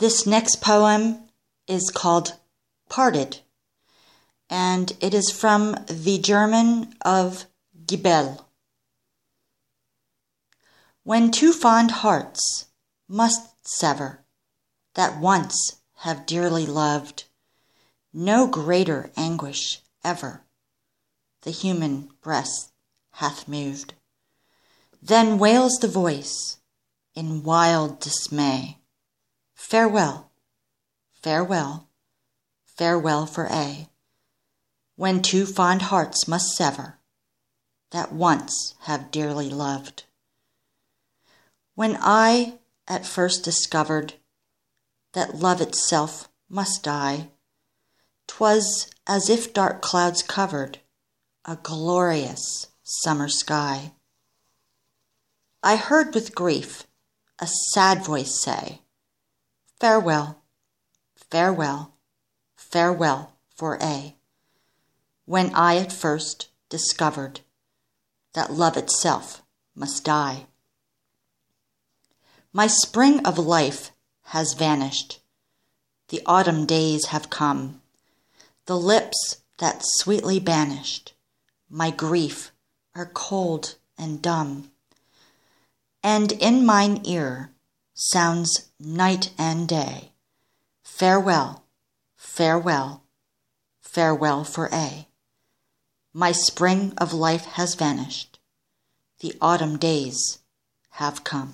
This next poem is called Parted, and it is from the German of Geibel. When two fond hearts must sever that once have dearly loved, no greater anguish ever the human breast hath moved. Then wails the voice in wild dismay Farewell, farewell, farewell for aye, when two fond hearts must sever that once have dearly loved. When I at first discovered that love itself must die, 'twas as if dark clouds covered a glorious summer sky. I heard with grief a sad voice say, Farewell, farewell, farewell for aye. When I at first discovered that love itself must die. My spring of life has vanished. The autumn days have come. The lips that sweetly banished my grief are cold and dumb. And in mine ear sounds night and day Farewell, farewell, farewell for aye. My spring of life has vanished, the autumn days have come.